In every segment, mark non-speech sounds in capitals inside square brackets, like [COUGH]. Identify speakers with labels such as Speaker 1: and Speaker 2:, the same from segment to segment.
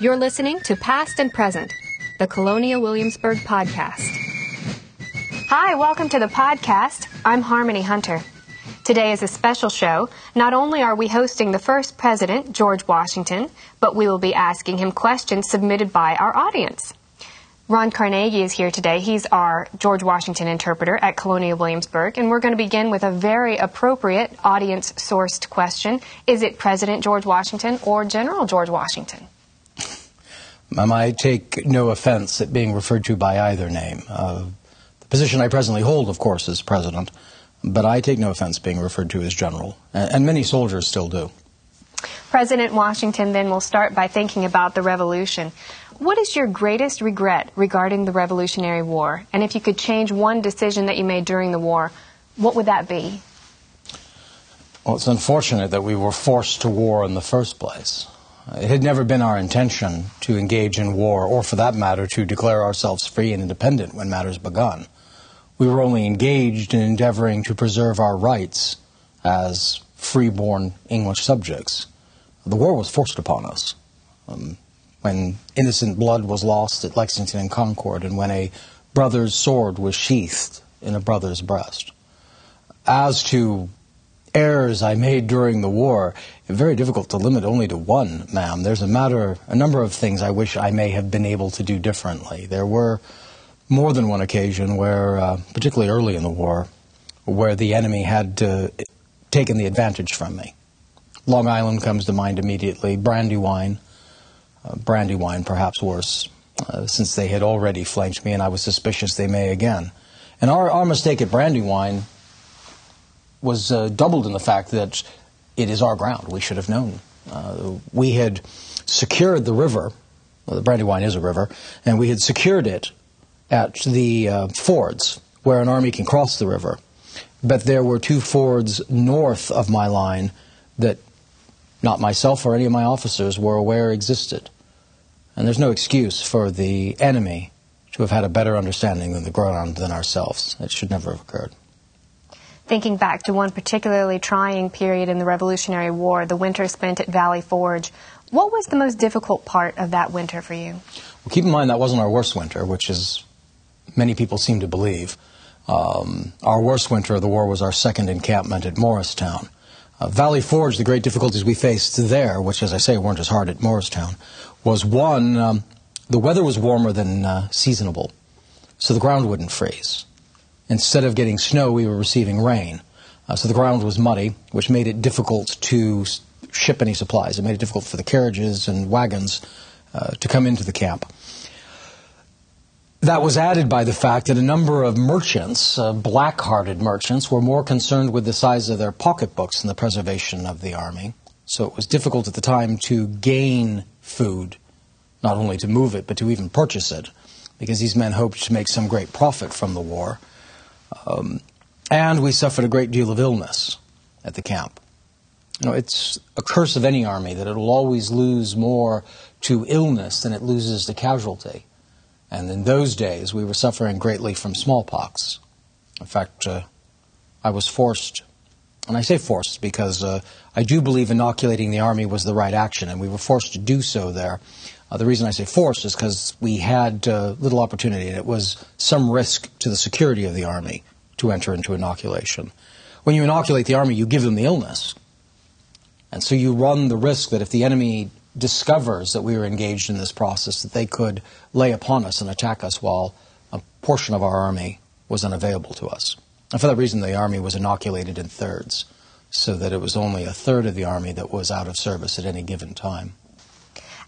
Speaker 1: You're listening to Past and Present, the Colonial Williamsburg podcast. Hi, welcome to the podcast. I'm Harmony Hunter. Today is a special show. Not only are we hosting the first president, George Washington, but we will be asking him questions submitted by our audience. Ron Carnegie is here today. He's our George Washington interpreter at Colonial Williamsburg, and we're going to begin with a very appropriate audience sourced question. Is it President George Washington or General George Washington?
Speaker 2: Um, I take no offense at being referred to by either name. Uh, the position I presently hold, of course, is president, but I take no offense being referred to as general, and many soldiers still do.
Speaker 1: President Washington then will start by thinking about the revolution. What is your greatest regret regarding the Revolutionary War? And if you could change one decision that you made during the war, what would that be?
Speaker 2: Well, it's unfortunate that we were forced to war in the first place. It had never been our intention to engage in war, or for that matter, to declare ourselves free and independent when matters begun. We were only engaged in endeavoring to preserve our rights as free-born English subjects. The war was forced upon us. Um, when innocent blood was lost at Lexington and Concord, and when a brother's sword was sheathed in a brother's breast. As to errors I made during the war, very difficult to limit only to one, ma'am. There's a matter, a number of things I wish I may have been able to do differently. There were more than one occasion where, uh, particularly early in the war, where the enemy had uh, taken the advantage from me. Long Island comes to mind immediately, Brandywine, uh, Brandywine perhaps worse, uh, since they had already flanked me and I was suspicious they may again. And our, our mistake at Brandywine was uh, doubled in the fact that it is our ground. We should have known. Uh, we had secured the river, well, the Brandywine is a river, and we had secured it at the uh, fords where an army can cross the river. But there were two fords north of my line that not myself or any of my officers were aware existed. And there's no excuse for the enemy to have had a better understanding than the ground than ourselves. It should never have occurred.
Speaker 1: Thinking back to one particularly trying period in the Revolutionary War, the winter spent at Valley Forge, what was the most difficult part of that winter for you?
Speaker 2: Well, keep in mind that wasn't our worst winter, which is many people seem to believe. Um, our worst winter of the war was our second encampment at Morristown. Uh, Valley Forge, the great difficulties we faced there, which, as I say, weren't as hard at Morristown, was one, um, the weather was warmer than uh, seasonable, so the ground wouldn't freeze. Instead of getting snow, we were receiving rain. Uh, so the ground was muddy, which made it difficult to ship any supplies. It made it difficult for the carriages and wagons uh, to come into the camp. That was added by the fact that a number of merchants, uh, black hearted merchants, were more concerned with the size of their pocketbooks than the preservation of the army. So it was difficult at the time to gain food, not only to move it, but to even purchase it, because these men hoped to make some great profit from the war. Um, and we suffered a great deal of illness at the camp. You know, it's a curse of any army that it will always lose more to illness than it loses to casualty. And in those days, we were suffering greatly from smallpox. In fact, uh, I was forced, and I say forced because uh, I do believe inoculating the army was the right action, and we were forced to do so there. Uh, the reason I say forced is because we had uh, little opportunity, and it was some risk to the security of the army to enter into inoculation. When you inoculate the army, you give them the illness. And so you run the risk that if the enemy discovers that we were engaged in this process, that they could lay upon us and attack us while a portion of our army was unavailable to us. And for that reason, the army was inoculated in thirds, so that it was only a third of the army that was out of service at any given time.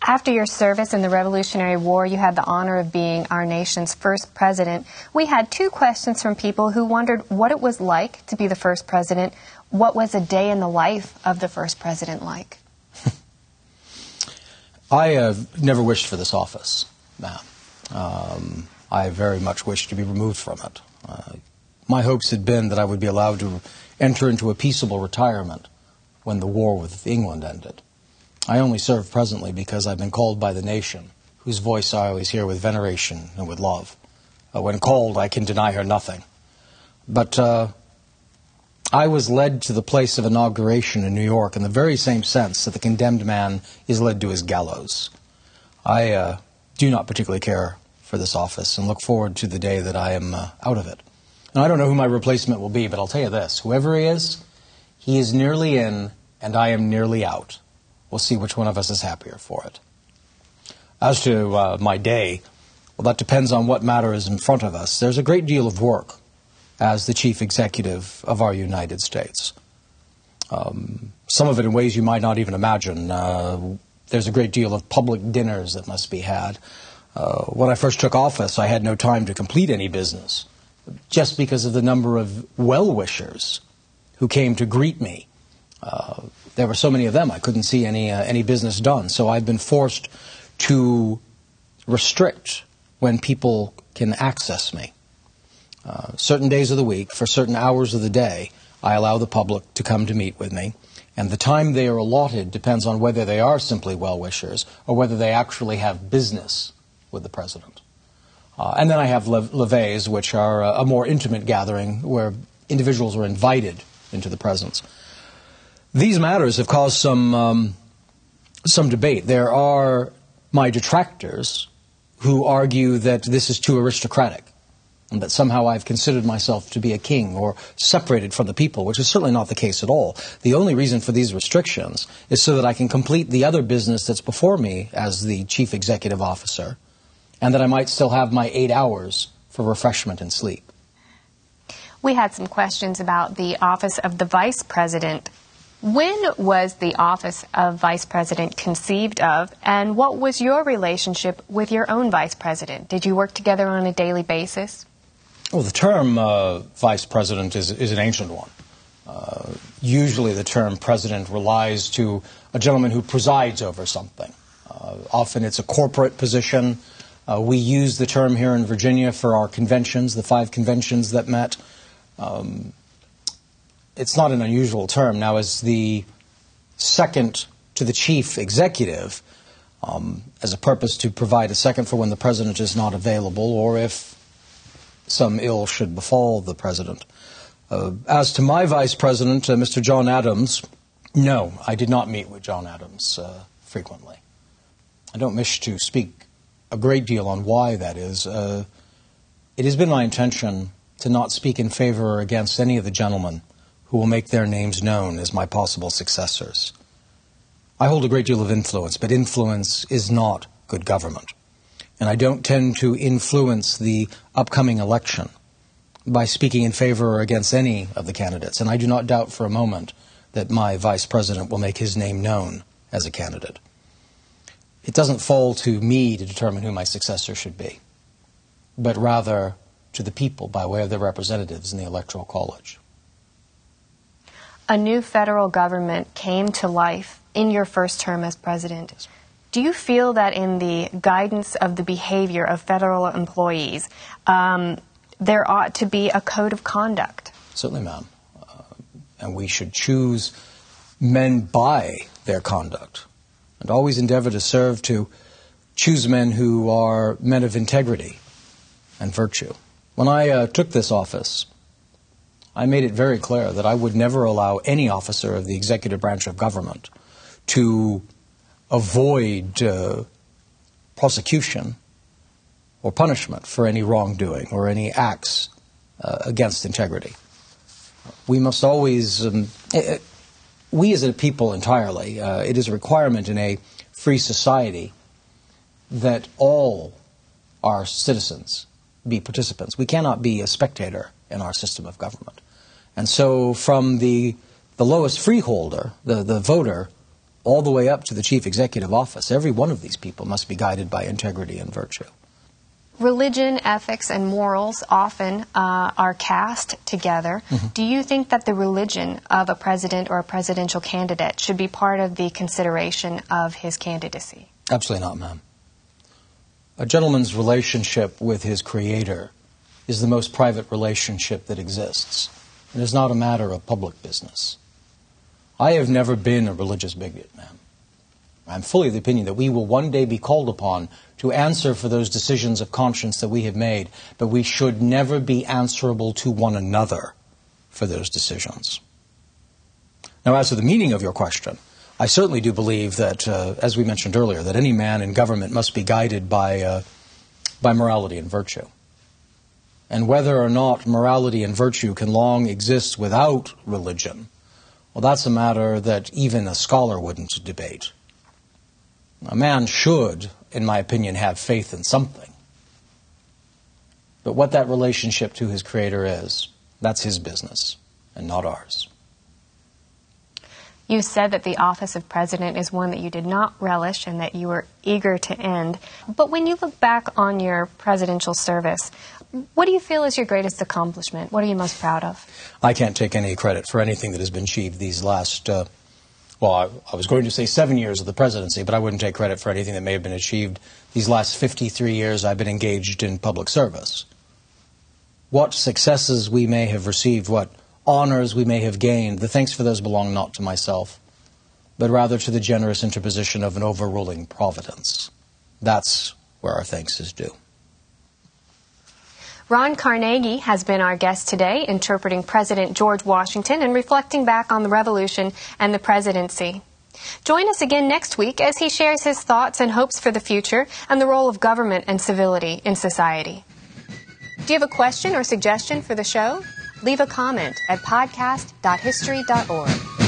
Speaker 1: After your service in the Revolutionary War, you had the honor of being our nation's first president. We had two questions from people who wondered what it was like to be the first president. What was a day in the life of the first president like? [LAUGHS]
Speaker 2: I have never wished for this office, ma'am. Um, I very much wished to be removed from it. Uh, my hopes had been that I would be allowed to enter into a peaceable retirement when the war with England ended. I only serve presently because I've been called by the nation, whose voice I always hear with veneration and with love. Uh, when called, I can deny her nothing. But uh, I was led to the place of inauguration in New York in the very same sense that the condemned man is led to his gallows. I uh, do not particularly care for this office and look forward to the day that I am uh, out of it. I don't know who my replacement will be, but I'll tell you this whoever he is, he is nearly in and I am nearly out. We'll see which one of us is happier for it. As to uh, my day, well, that depends on what matter is in front of us. There's a great deal of work as the chief executive of our United States. Um, some of it in ways you might not even imagine. Uh, there's a great deal of public dinners that must be had. Uh, when I first took office, I had no time to complete any business just because of the number of well wishers who came to greet me. Uh, there were so many of them, I couldn't see any, uh, any business done. So I've been forced to restrict when people can access me. Uh, certain days of the week, for certain hours of the day, I allow the public to come to meet with me. And the time they are allotted depends on whether they are simply well wishers or whether they actually have business with the president. Uh, and then I have levees, which are a, a, more intimate gathering where individuals are invited into the presence. These matters have caused some um, some debate. There are my detractors who argue that this is too aristocratic and that somehow I've considered myself to be a king or separated from the people, which is certainly not the case at all. The only reason for these restrictions is so that I can complete the other business that's before me as the chief executive officer, and that I might still have my eight hours for refreshment and sleep.
Speaker 1: We had some questions about the office of the vice president. When was the office of vice president conceived of, and what was your relationship with your own vice president? Did you work together on a daily basis?
Speaker 2: Well, the term uh, vice president is, is an ancient one. Uh, usually, the term president relies to a gentleman who presides over something. Uh, often, it's a corporate position. Uh, we use the term here in Virginia for our conventions, the five conventions that met. Um, it's not an unusual term. Now, as the second to the chief executive, um, as a purpose to provide a second for when the president is not available, or if some ill should befall the president. Uh, as to my vice president, uh, Mr. John Adams, no, I did not meet with John Adams uh, frequently. I don't wish to speak a great deal on why that is. Uh, it has been my intention to not speak in favor or against any of the gentlemen who will make their names known as my possible successors. I hold a great deal of influence, but influence is not good government and I don't tend to influence the upcoming election by speaking in favor or against any of the candidates. And I do not doubt for a moment that my vice president will make his name known as a candidate. It doesn't fall to me to determine who my successor should be, but rather to the people by way of their representatives in the Electoral College.
Speaker 1: A new federal government came to life in your first term as president. Do you feel that in the guidance of the behavior of federal employees, um, there ought to be a code of conduct?
Speaker 2: Certainly, ma'am. Uh, and we should choose men by their conduct and always endeavor to serve to choose men who are men of integrity and virtue. When I uh, took this office, I made it very clear that I would never allow any officer of the executive branch of government to avoid uh, prosecution or punishment for any wrongdoing or any acts uh, against integrity. We must always, um, eh, eh, we as a people entirely, uh, it is a requirement in a free society that all our citizens be participants. We cannot be a spectator in our system of government. And so, from the, the lowest freeholder, the, the voter, all the way up to the chief executive office. Every one of these people must be guided by integrity and virtue.
Speaker 1: Religion, ethics, and morals often uh, are cast together. Mm-hmm. Do you think that the religion of a president or a presidential candidate should be part of the consideration of his candidacy?
Speaker 2: Absolutely not, ma'am. A gentleman's relationship with his creator is the most private relationship that exists. It is not a matter of public business. I have never been a religious bigot, ma'am. I'm fully of the opinion that we will one day be called upon to answer for those decisions of conscience that we have made, but we should never be answerable to one another for those decisions. Now, as to the meaning of your question, I certainly do believe that, uh, as we mentioned earlier, that any man in government must be guided by, uh, by morality and virtue. And whether or not morality and virtue can long exist without religion, well, that's a matter that even a scholar wouldn't debate. A man should, in my opinion, have faith in something. But what that relationship to his Creator is, that's his business and not ours.
Speaker 1: You said that the office of president is one that you did not relish and that you were eager to end. But when you look back on your presidential service, what do you feel is your greatest accomplishment? What are you most proud of?
Speaker 2: I can't take any credit for anything that has been achieved these last, uh, well, I, I, was going to say seven years of the presidency, but I wouldn't take credit for anything that may have been achieved these last 53 years I've been engaged in public service. What successes we may have received, what honors we may have gained, the thanks for those belong not to myself, but rather to the generous interposition of an overruling providence. That's where our thanks is due.
Speaker 1: Ron Carnegie has been our guest today, interpreting President George Washington and reflecting back on the Revolution and the presidency. Join us again next week as he shares his thoughts and hopes for the future and the role of government and civility in society. Do you have a question or suggestion for the show? leave a comment at podcast.history.org.